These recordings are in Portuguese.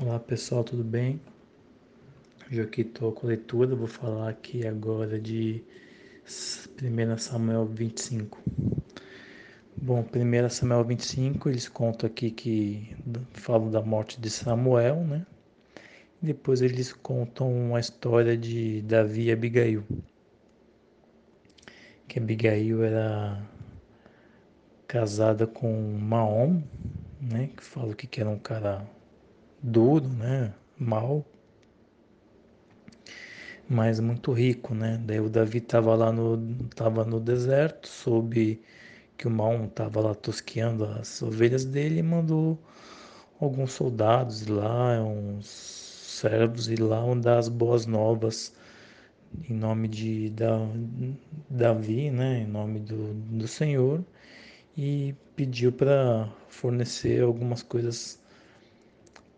Olá pessoal, tudo bem? Hoje aqui estou com a leitura, vou falar aqui agora de 1 Samuel 25. Bom, 1 Samuel 25, eles contam aqui que falam da morte de Samuel, né? Depois eles contam uma história de Davi e Abigail. Que Abigail era casada com Maom, né? Que fala que era um cara duro, né? Mal, mas muito rico, né? Daí o Davi estava lá no, tava no deserto, soube que o Maom estava lá tosqueando as ovelhas dele e mandou alguns soldados lá, uns servos ir lá dar as boas novas em nome de Davi, né? Em nome do, do Senhor e pediu para fornecer algumas coisas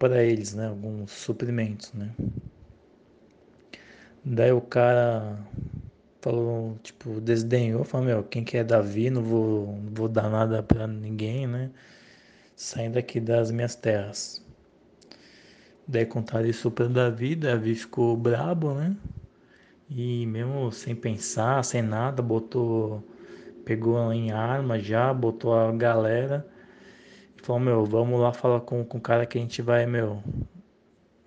para eles, né? Alguns suprimentos, né? Daí o cara falou, tipo, desdenhou, falou, meu, quem que é Davi, não vou, não vou dar nada para ninguém, né? Saindo aqui das minhas terras. Daí contaram isso para Davi, Davi ficou brabo, né? E mesmo sem pensar, sem nada, botou, pegou em arma já, botou a galera Falou, meu, vamos lá falar com, com o cara que a gente vai, meu,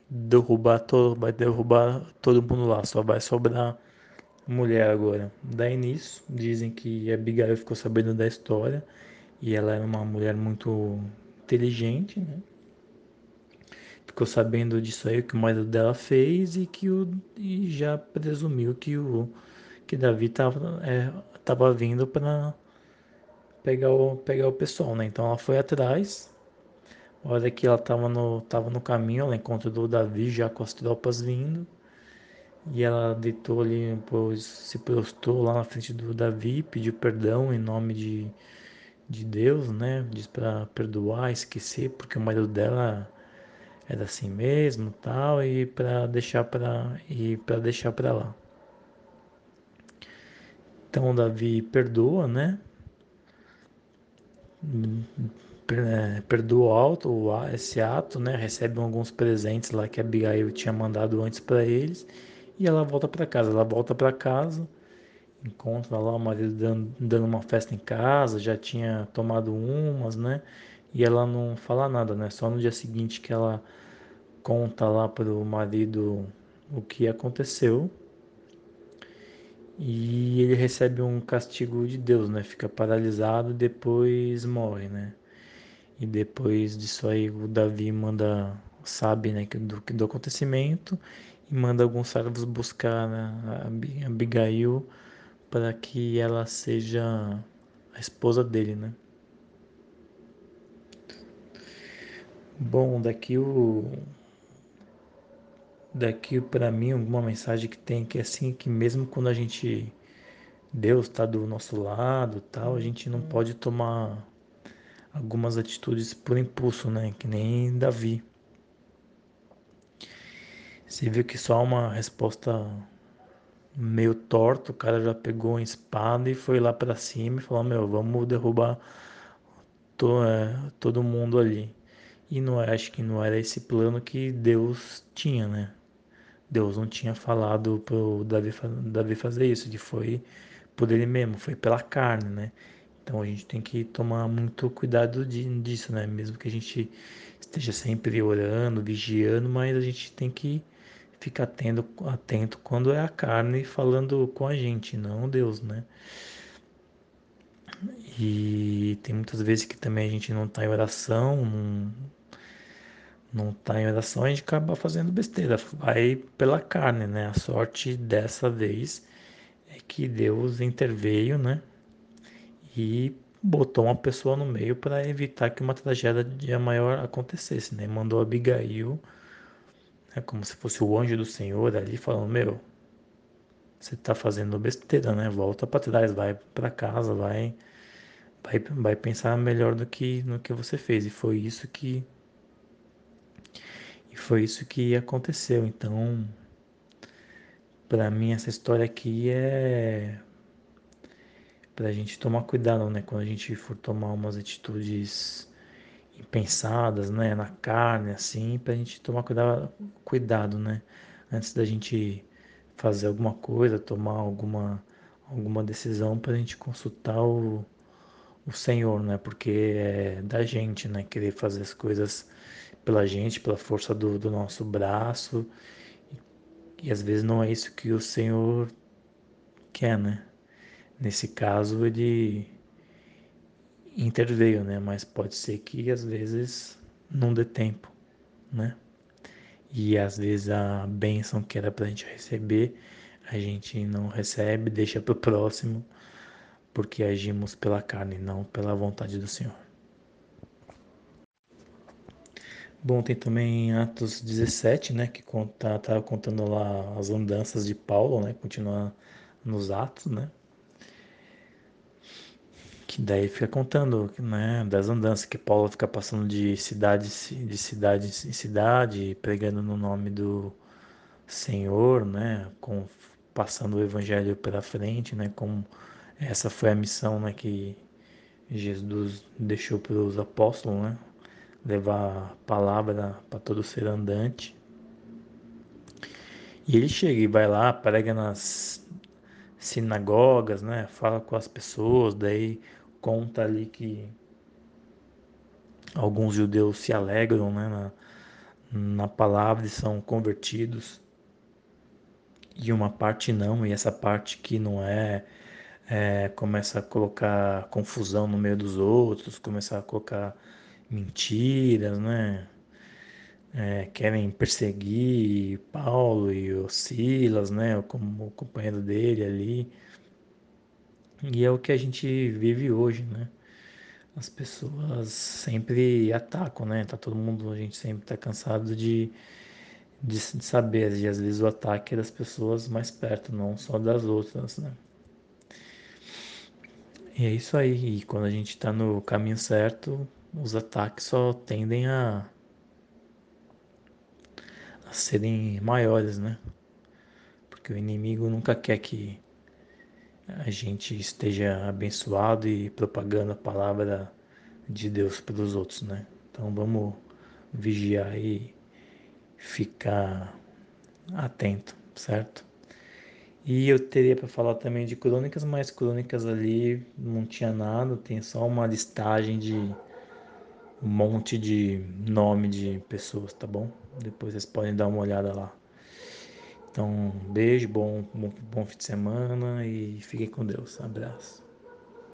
derrubar todo, vai derrubar todo mundo lá, só vai sobrar mulher agora. Daí nisso, dizem que a Abigail ficou sabendo da história e ela era uma mulher muito inteligente, né? Ficou sabendo disso aí, o que o marido dela fez e que o e já presumiu que o que Davi estava é, tava vindo para pegar o, pegar o pessoal, né? Então ela foi atrás. A hora que ela estava no, tava no caminho, ela encontrou o Davi já com as tropas vindo. E ela deitou ali, pois, se prostrou lá na frente do Davi, pediu perdão em nome de, de Deus, né? Diz para perdoar, esquecer, porque o marido dela era assim mesmo, tal, e para deixar para e para deixar para lá. Então Davi perdoa, né? Perdoa alto esse ato, né? Recebe alguns presentes lá que a Abigail tinha mandado antes para eles e ela volta para casa. Ela volta para casa, encontra lá o marido dando, dando uma festa em casa, já tinha tomado umas, né? E ela não fala nada, né? Só no dia seguinte que ela conta lá para o marido o que aconteceu e ele recebe um castigo de Deus, né? Fica paralisado depois morre, né? E depois disso aí o Davi manda, sabe, né, do, do acontecimento e manda alguns servos buscar né, a Abigail para que ela seja a esposa dele, né? Bom, daqui o daqui para mim alguma mensagem que tem que é assim que mesmo quando a gente Deus está do nosso lado, tal, a gente não pode tomar algumas atitudes por impulso, né? Que nem Davi. Você viu que só uma resposta meio torta, o cara já pegou uma espada e foi lá para cima e falou: Meu, vamos derrubar to, é, todo mundo ali. E não é, acho que não era esse plano que Deus tinha, né? Deus não tinha falado para Davi, Davi fazer isso, que foi por ele mesmo, foi pela carne, né? Então a gente tem que tomar muito cuidado de, disso, né? Mesmo que a gente esteja sempre orando, vigiando, mas a gente tem que ficar atento, atento quando é a carne falando com a gente, não Deus, né? E tem muitas vezes que também a gente não está em oração, não, não está em oração, a gente acaba fazendo besteira, vai pela carne, né? A sorte dessa vez é que Deus interveio, né? E botou uma pessoa no meio para evitar que uma tragédia maior acontecesse, né? Mandou Abigail, né, como se fosse o anjo do Senhor ali, falando: Meu, você está fazendo besteira, né? Volta para trás, vai para casa, vai, vai, vai pensar melhor do que no que você fez. E foi isso que e foi isso que aconteceu. Então, para mim essa história aqui é para a gente tomar cuidado, né? Quando a gente for tomar umas atitudes impensadas, né, na carne, assim, para a gente tomar cuidado, cuidado, né, antes da gente fazer alguma coisa, tomar alguma, alguma decisão, para a gente consultar o, o Senhor, né, porque é da gente, né, querer fazer as coisas pela gente, pela força do, do nosso braço, e, e às vezes não é isso que o Senhor quer, né. Nesse caso, ele interveio, né? Mas pode ser que às vezes não dê tempo, né? E às vezes a bênção que era para a gente receber, a gente não recebe, deixa para o próximo, porque agimos pela carne, não pela vontade do Senhor. Bom, tem também Atos 17, né, que conta, tá contando lá as andanças de Paulo, né, continua nos Atos, né, que daí fica contando, né, das andanças que Paulo fica passando de cidade de cidade em cidade, pregando no nome do Senhor, né, com passando o evangelho pela frente, né, como essa foi a missão, né, que Jesus deixou para os apóstolos, né, levar a palavra para todo ser andante. E ele chega e vai lá, prega nas sinagogas, né? Fala com as pessoas, daí conta ali que alguns judeus se alegram né, na, na palavra e são convertidos, e uma parte não, e essa parte que não é, é começa a colocar confusão no meio dos outros, começa a colocar mentiras, né? É, querem perseguir Paulo e o Silas, né? Como o companheiro dele ali. E é o que a gente vive hoje, né? As pessoas sempre atacam, né? Tá todo mundo, a gente sempre tá cansado de, de, de saber, e às vezes o ataque é das pessoas mais perto, não só das outras, né? E é isso aí, e quando a gente está no caminho certo, os ataques só tendem a, a serem maiores, né? Porque o inimigo nunca quer que a gente esteja abençoado e propagando a palavra de Deus para os outros, né? Então vamos vigiar e ficar atento, certo? E eu teria para falar também de crônicas, mas crônicas ali não tinha nada, tem só uma listagem de um monte de nome de pessoas, tá bom? Depois vocês podem dar uma olhada lá. Então, beijo, bom, bom, bom fim de semana e fiquem com Deus. Abraço.